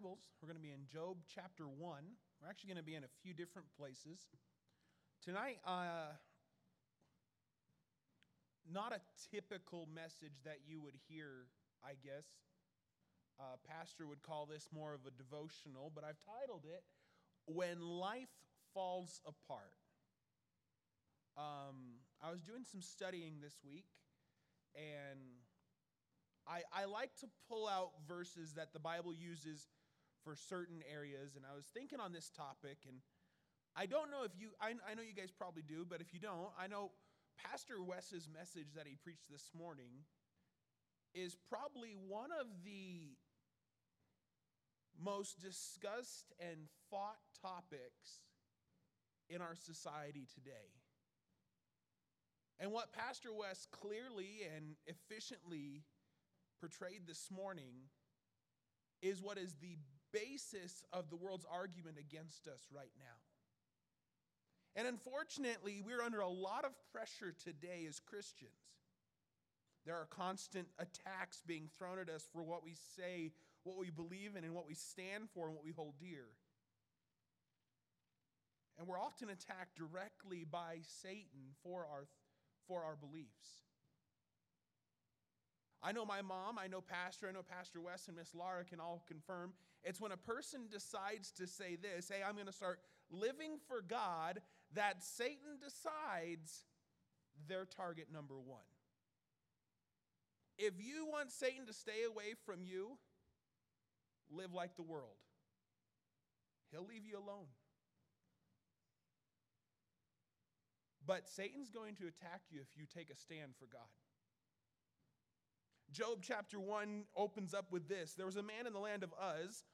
Bibles, we're going to be in Job chapter 1. We're actually going to be in a few different places. Tonight, uh, not a typical message that you would hear, I guess. Uh, pastor would call this more of a devotional, but I've titled it When Life Falls Apart. Um, I was doing some studying this week, and I, I like to pull out verses that the Bible uses for certain areas, and I was thinking on this topic, and I don't know if you, I, I know you guys probably do, but if you don't, I know Pastor Wes's message that he preached this morning is probably one of the most discussed and fought topics in our society today. And what Pastor Wes clearly and efficiently portrayed this morning is what is the basis of the world's argument against us right now. And unfortunately, we're under a lot of pressure today as Christians. There are constant attacks being thrown at us for what we say, what we believe in, and what we stand for, and what we hold dear. And we're often attacked directly by Satan for our, for our beliefs. I know my mom, I know Pastor, I know Pastor Wes and Miss Laura can all confirm. It's when a person decides to say this, hey, I'm going to start living for God, that Satan decides their target number one. If you want Satan to stay away from you, live like the world. He'll leave you alone. But Satan's going to attack you if you take a stand for God. Job chapter 1 opens up with this There was a man in the land of Uz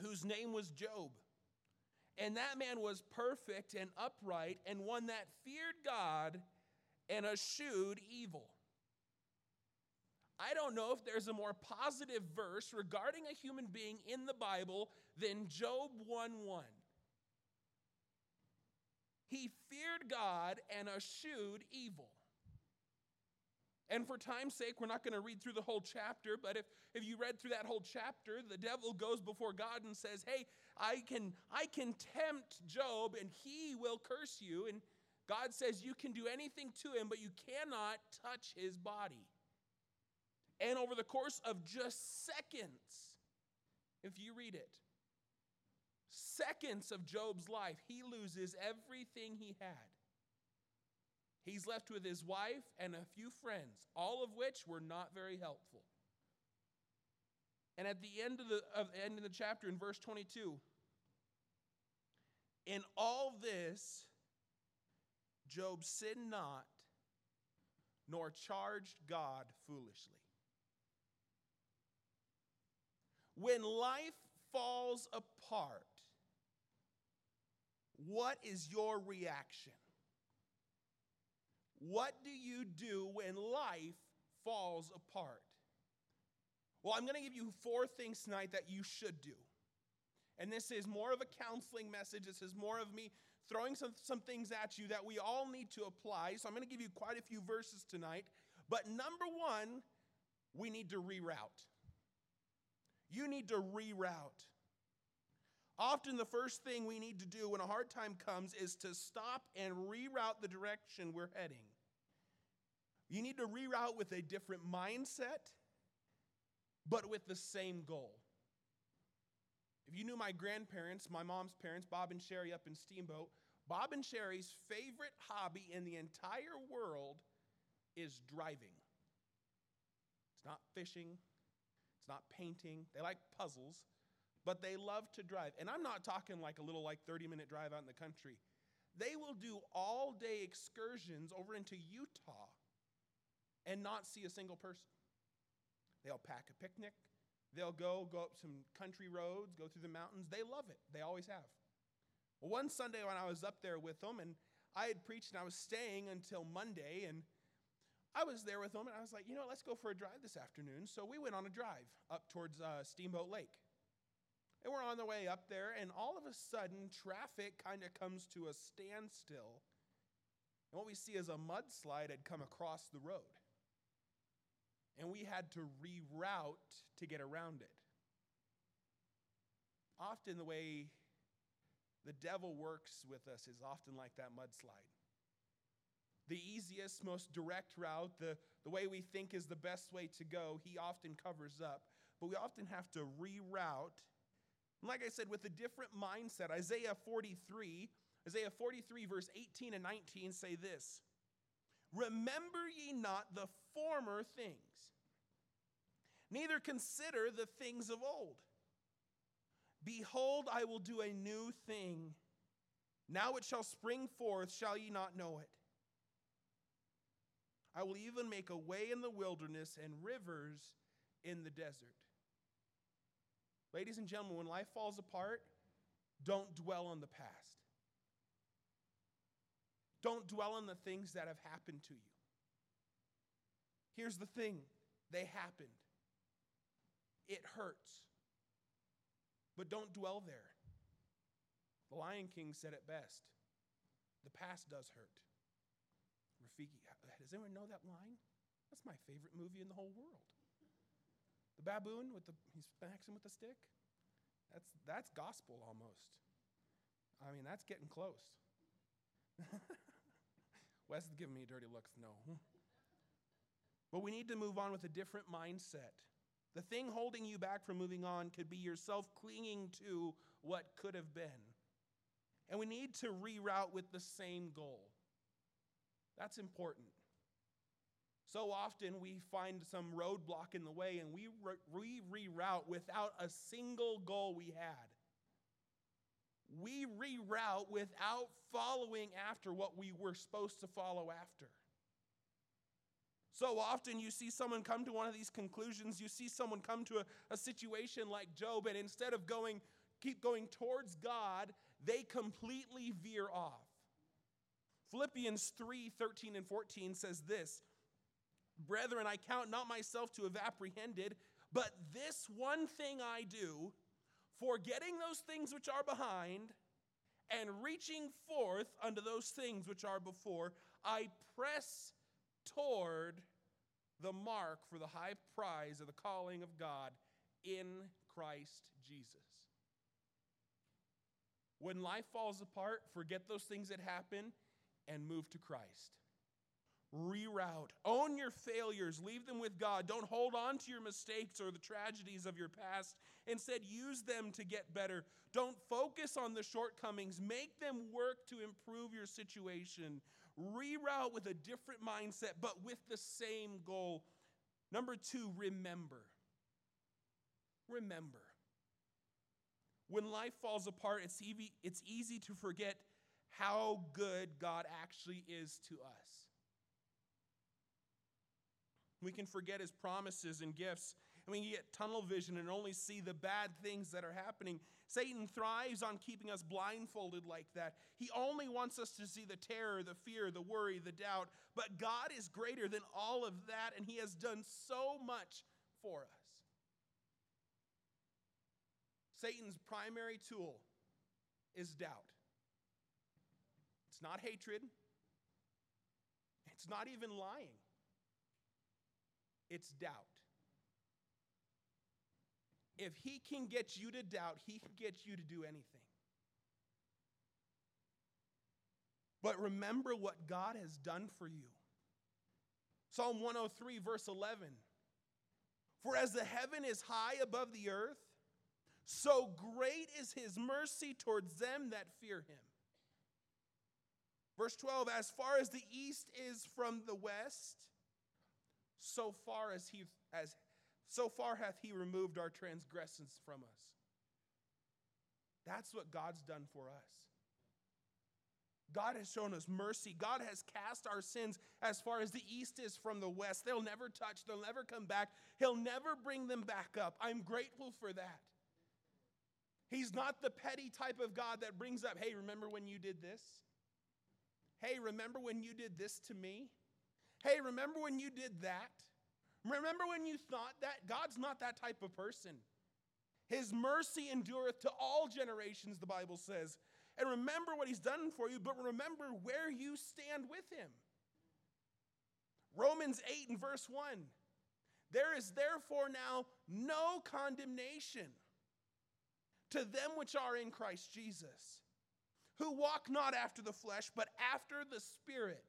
whose name was Job. And that man was perfect and upright and one that feared God and eschewed evil. I don't know if there's a more positive verse regarding a human being in the Bible than Job 1 1. He feared God and eschewed evil. And for time's sake, we're not going to read through the whole chapter, but if, if you read through that whole chapter, the devil goes before God and says, Hey, I can, I can tempt Job and he will curse you. And God says, You can do anything to him, but you cannot touch his body. And over the course of just seconds, if you read it, seconds of Job's life, he loses everything he had. He's left with his wife and a few friends, all of which were not very helpful. And at the end of the, of the end of the chapter in verse 22, in all this, Job sinned not, nor charged God foolishly. When life falls apart, what is your reaction? What do you do when life falls apart? Well, I'm going to give you four things tonight that you should do. And this is more of a counseling message. This is more of me throwing some, some things at you that we all need to apply. So I'm going to give you quite a few verses tonight. But number one, we need to reroute. You need to reroute. Often, the first thing we need to do when a hard time comes is to stop and reroute the direction we're heading. You need to reroute with a different mindset, but with the same goal. If you knew my grandparents, my mom's parents, Bob and Sherry up in Steamboat, Bob and Sherry's favorite hobby in the entire world is driving. It's not fishing, it's not painting. They like puzzles, but they love to drive. And I'm not talking like a little like 30 minute drive out in the country. They will do all day excursions over into Utah and not see a single person. They'll pack a picnic. They'll go, go up some country roads, go through the mountains. They love it. They always have. Well, one Sunday when I was up there with them, and I had preached and I was staying until Monday, and I was there with them, and I was like, you know, let's go for a drive this afternoon. So we went on a drive up towards uh, Steamboat Lake. And we're on the way up there, and all of a sudden, traffic kind of comes to a standstill. And what we see is a mudslide had come across the road and we had to reroute to get around it. often the way the devil works with us is often like that mudslide. The easiest, most direct route, the, the way we think is the best way to go, he often covers up. But we often have to reroute. And like I said, with a different mindset, Isaiah 43, Isaiah 43, verse 18 and 19 say this Remember ye not the former things, neither consider the things of old. Behold, I will do a new thing. Now it shall spring forth, shall ye not know it? I will even make a way in the wilderness and rivers in the desert. Ladies and gentlemen, when life falls apart, don't dwell on the past. Don't dwell on the things that have happened to you. Here's the thing they happened, it hurts. But don't dwell there. The Lion King said it best the past does hurt. Rafiki, does anyone know that line? That's my favorite movie in the whole world. The baboon with the he smacks him with the stick. That's that's gospel almost. I mean, that's getting close. Wes is giving me dirty looks. No. But we need to move on with a different mindset. The thing holding you back from moving on could be yourself clinging to what could have been. And we need to reroute with the same goal. That's important. So often we find some roadblock in the way and we re- reroute without a single goal we had. We reroute without following after what we were supposed to follow after. So often you see someone come to one of these conclusions, you see someone come to a, a situation like Job, and instead of going, keep going towards God, they completely veer off. Philippians 3 13 and 14 says this Brethren, I count not myself to have apprehended, but this one thing I do, forgetting those things which are behind and reaching forth unto those things which are before, I press toward the mark for the high prize of the calling of God in Christ Jesus. When life falls apart, forget those things that happen and move to Christ. Reroute. Own your failures. Leave them with God. Don't hold on to your mistakes or the tragedies of your past. Instead, use them to get better. Don't focus on the shortcomings. Make them work to improve your situation reroute with a different mindset, but with the same goal. Number two, remember. Remember. When life falls apart, it's easy, it's easy to forget how good God actually is to us. We can forget his promises and gifts and we get tunnel vision and only see the bad things that are happening. Satan thrives on keeping us blindfolded like that. He only wants us to see the terror, the fear, the worry, the doubt. But God is greater than all of that, and He has done so much for us. Satan's primary tool is doubt. It's not hatred, it's not even lying, it's doubt if he can get you to doubt, he can get you to do anything. But remember what God has done for you. Psalm 103, verse 11. For as the heaven is high above the earth, so great is his mercy towards them that fear him. Verse 12, as far as the east is from the west, so far as he as so far hath he removed our transgressions from us. That's what God's done for us. God has shown us mercy. God has cast our sins as far as the east is from the west. They'll never touch, they'll never come back. He'll never bring them back up. I'm grateful for that. He's not the petty type of God that brings up, hey, remember when you did this? Hey, remember when you did this to me? Hey, remember when you did that? Remember when you thought that? God's not that type of person. His mercy endureth to all generations, the Bible says. And remember what he's done for you, but remember where you stand with him. Romans 8 and verse 1. There is therefore now no condemnation to them which are in Christ Jesus, who walk not after the flesh, but after the Spirit.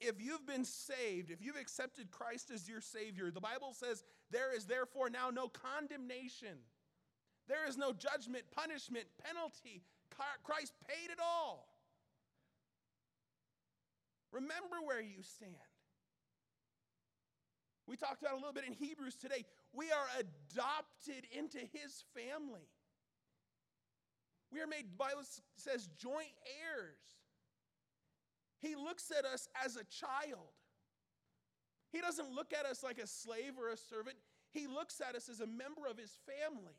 If you've been saved, if you've accepted Christ as your Savior, the Bible says there is therefore now no condemnation. There is no judgment, punishment, penalty. Christ paid it all. Remember where you stand. We talked about a little bit in Hebrews today. We are adopted into his family. We are made, the Bible says, joint heirs. He looks at us as a child. He doesn't look at us like a slave or a servant. He looks at us as a member of his family.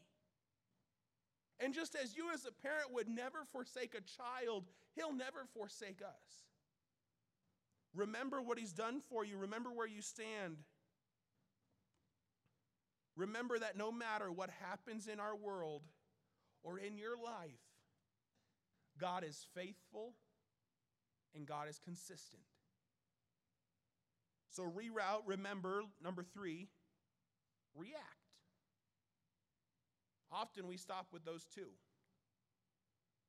And just as you, as a parent, would never forsake a child, he'll never forsake us. Remember what he's done for you, remember where you stand. Remember that no matter what happens in our world or in your life, God is faithful and God is consistent. So, reroute, remember, number three, react. Often we stop with those two.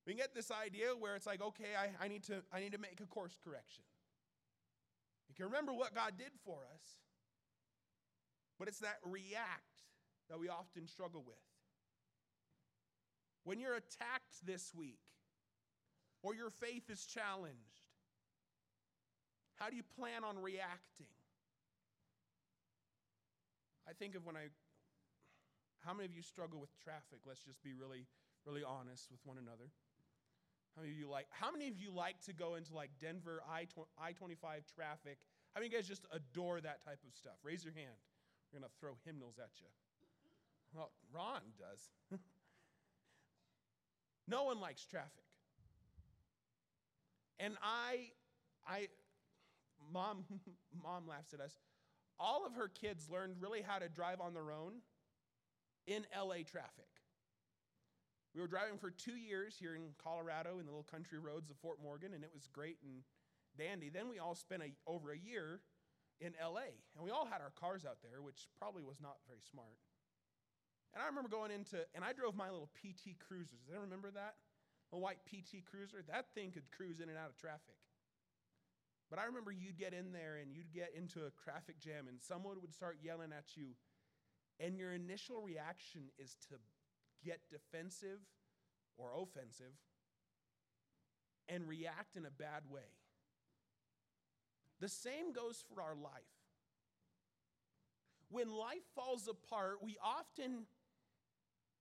We get this idea where it's like, okay, I, I, need, to, I need to make a course correction. You can remember what God did for us, but it's that react that we often struggle with. When you're attacked this week, or your faith is challenged, how do you plan on reacting? I think of when I, how many of you struggle with traffic? Let's just be really, really honest with one another. How many of you like, how many of you like to go into like Denver I 25 traffic? How many of you guys just adore that type of stuff? Raise your hand. We're going to throw hymnals at you. Well, Ron does. no one likes traffic. And I, I, mom, mom laughs at us. All of her kids learned really how to drive on their own in LA traffic. We were driving for two years here in Colorado in the little country roads of Fort Morgan, and it was great and dandy. Then we all spent a, over a year in LA, and we all had our cars out there, which probably was not very smart. And I remember going into, and I drove my little PT Cruisers. Does anyone remember that? A white PT Cruiser? That thing could cruise in and out of traffic. But I remember you'd get in there and you'd get into a traffic jam, and someone would start yelling at you, and your initial reaction is to get defensive or offensive and react in a bad way. The same goes for our life. When life falls apart, we often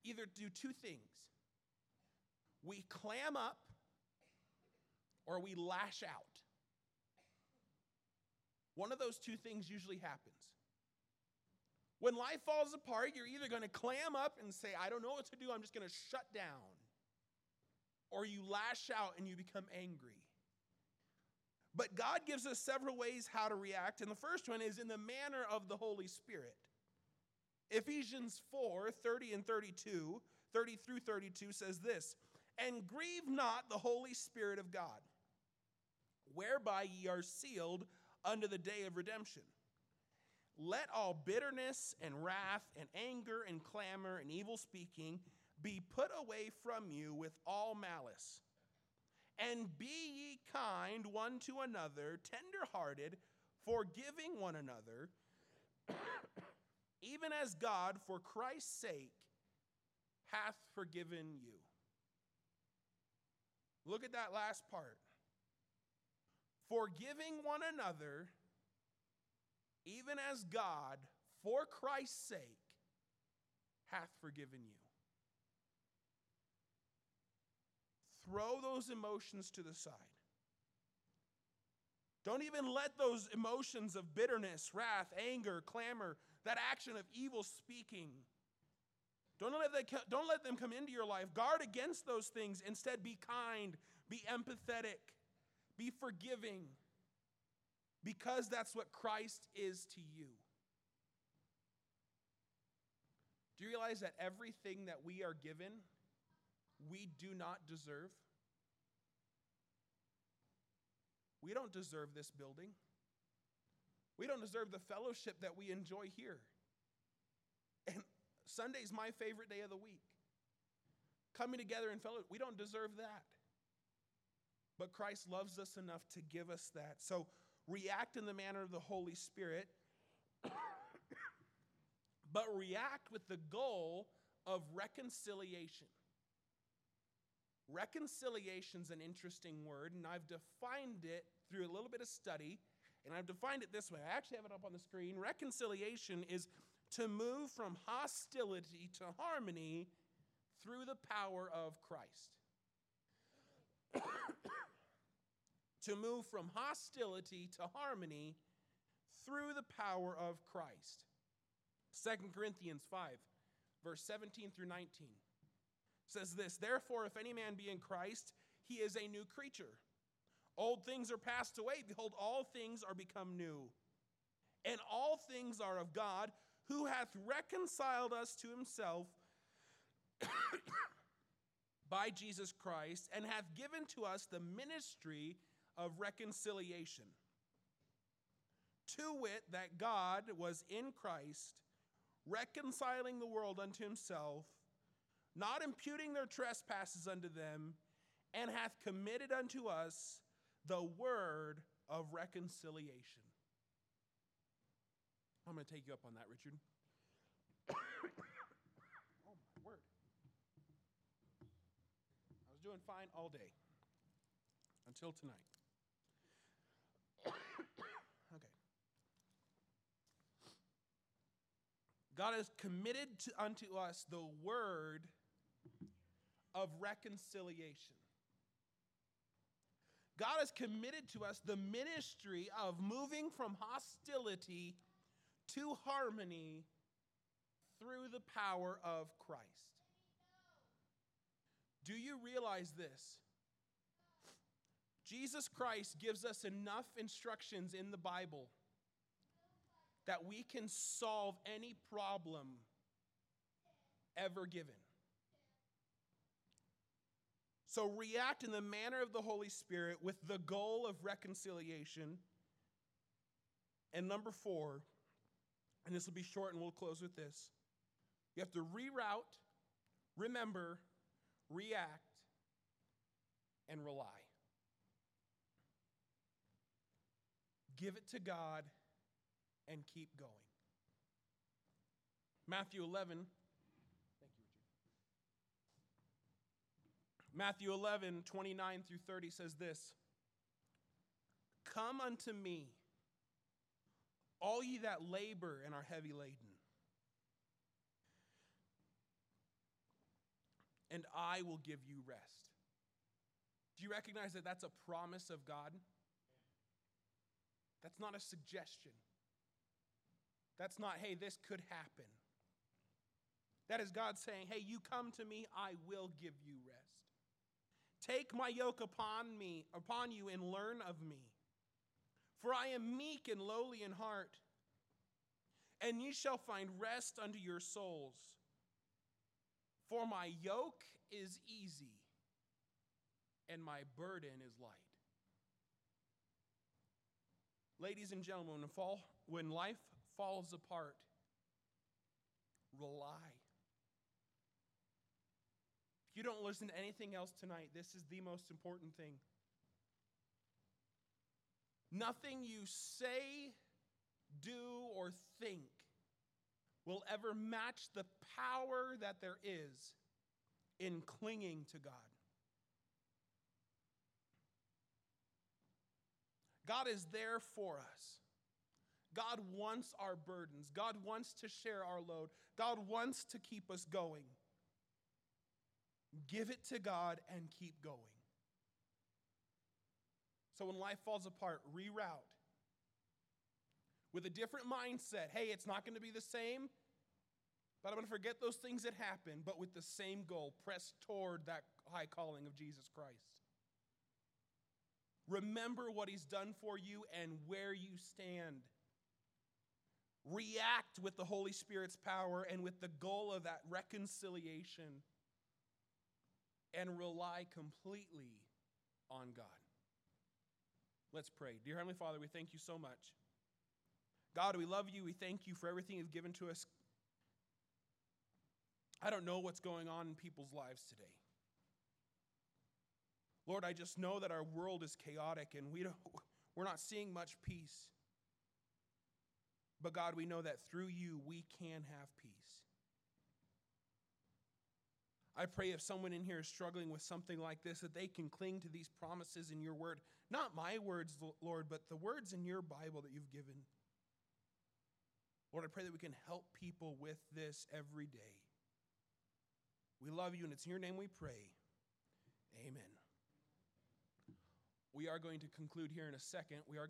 either do two things we clam up or we lash out. One of those two things usually happens. When life falls apart, you're either going to clam up and say, I don't know what to do, I'm just going to shut down. Or you lash out and you become angry. But God gives us several ways how to react, and the first one is in the manner of the Holy Spirit. Ephesians 4 30 and 32, 30 through 32 says this And grieve not the Holy Spirit of God, whereby ye are sealed unto the day of redemption. Let all bitterness and wrath and anger and clamor and evil speaking be put away from you with all malice. And be ye kind one to another, tenderhearted, forgiving one another even as God, for Christ's sake, hath forgiven you. Look at that last part. Forgiving one another, even as God, for Christ's sake, hath forgiven you. Throw those emotions to the side. Don't even let those emotions of bitterness, wrath, anger, clamor, that action of evil speaking. Don't let, them, don't let them come into your life. Guard against those things. Instead, be kind, be empathetic, be forgiving, because that's what Christ is to you. Do you realize that everything that we are given, we do not deserve? We don't deserve this building. We don't deserve the fellowship that we enjoy here. And Sunday's my favorite day of the week. coming together in fellowship. We don't deserve that. But Christ loves us enough to give us that. So react in the manner of the Holy Spirit, but react with the goal of reconciliation. Reconciliation is an interesting word, and I've defined it through a little bit of study, and I've defined it this way. I actually have it up on the screen. Reconciliation is to move from hostility to harmony through the power of Christ. to move from hostility to harmony through the power of Christ. 2 Corinthians 5, verse 17 through 19 says this Therefore, if any man be in Christ, he is a new creature. Old things are passed away. Behold, all things are become new. And all things are of God, who hath reconciled us to himself by Jesus Christ, and hath given to us the ministry of reconciliation. To wit, that God was in Christ, reconciling the world unto himself, not imputing their trespasses unto them, and hath committed unto us the word of reconciliation. I'm going to take you up on that, Richard. oh, my word. I was doing fine all day until tonight. okay. God has committed to, unto us the word of reconciliation. God has committed to us the ministry of moving from hostility to harmony through the power of Christ. Do you realize this? Jesus Christ gives us enough instructions in the Bible that we can solve any problem ever given. So react in the manner of the Holy Spirit with the goal of reconciliation. And number four, and this will be short and we'll close with this you have to reroute, remember, react, and rely. Give it to God and keep going. Matthew 11. Thank you, Richard. Matthew 11, 29 through 30 says this Come unto me, all ye that labor and are heavy laden and I will give you rest. Do you recognize that that's a promise of God? That's not a suggestion. That's not, hey, this could happen. That is God saying, hey, you come to me, I will give you rest. Take my yoke upon me, upon you, and learn of me. For I am meek and lowly in heart, and ye shall find rest unto your souls. For my yoke is easy and my burden is light. Ladies and gentlemen, when, life falls apart, rely. If you don't listen to anything else tonight, this is the most important thing. Nothing you say, do, or think will ever match the power that there is in clinging to God. God is there for us. God wants our burdens. God wants to share our load. God wants to keep us going. Give it to God and keep going. So when life falls apart, reroute with a different mindset. Hey, it's not going to be the same, but I'm going to forget those things that happened, but with the same goal press toward that high calling of Jesus Christ. Remember what he's done for you and where you stand. React with the Holy Spirit's power and with the goal of that reconciliation and rely completely on God. Let's pray. Dear Heavenly Father, we thank you so much. God, we love you. We thank you for everything you've given to us. I don't know what's going on in people's lives today. Lord, I just know that our world is chaotic and we don't, we're not seeing much peace. But God, we know that through you we can have peace. I pray if someone in here is struggling with something like this, that they can cling to these promises in your word. Not my words, Lord, but the words in your Bible that you've given. Lord, I pray that we can help people with this every day. We love you, and it's in your name we pray. Amen. We are going to conclude here in a second. We are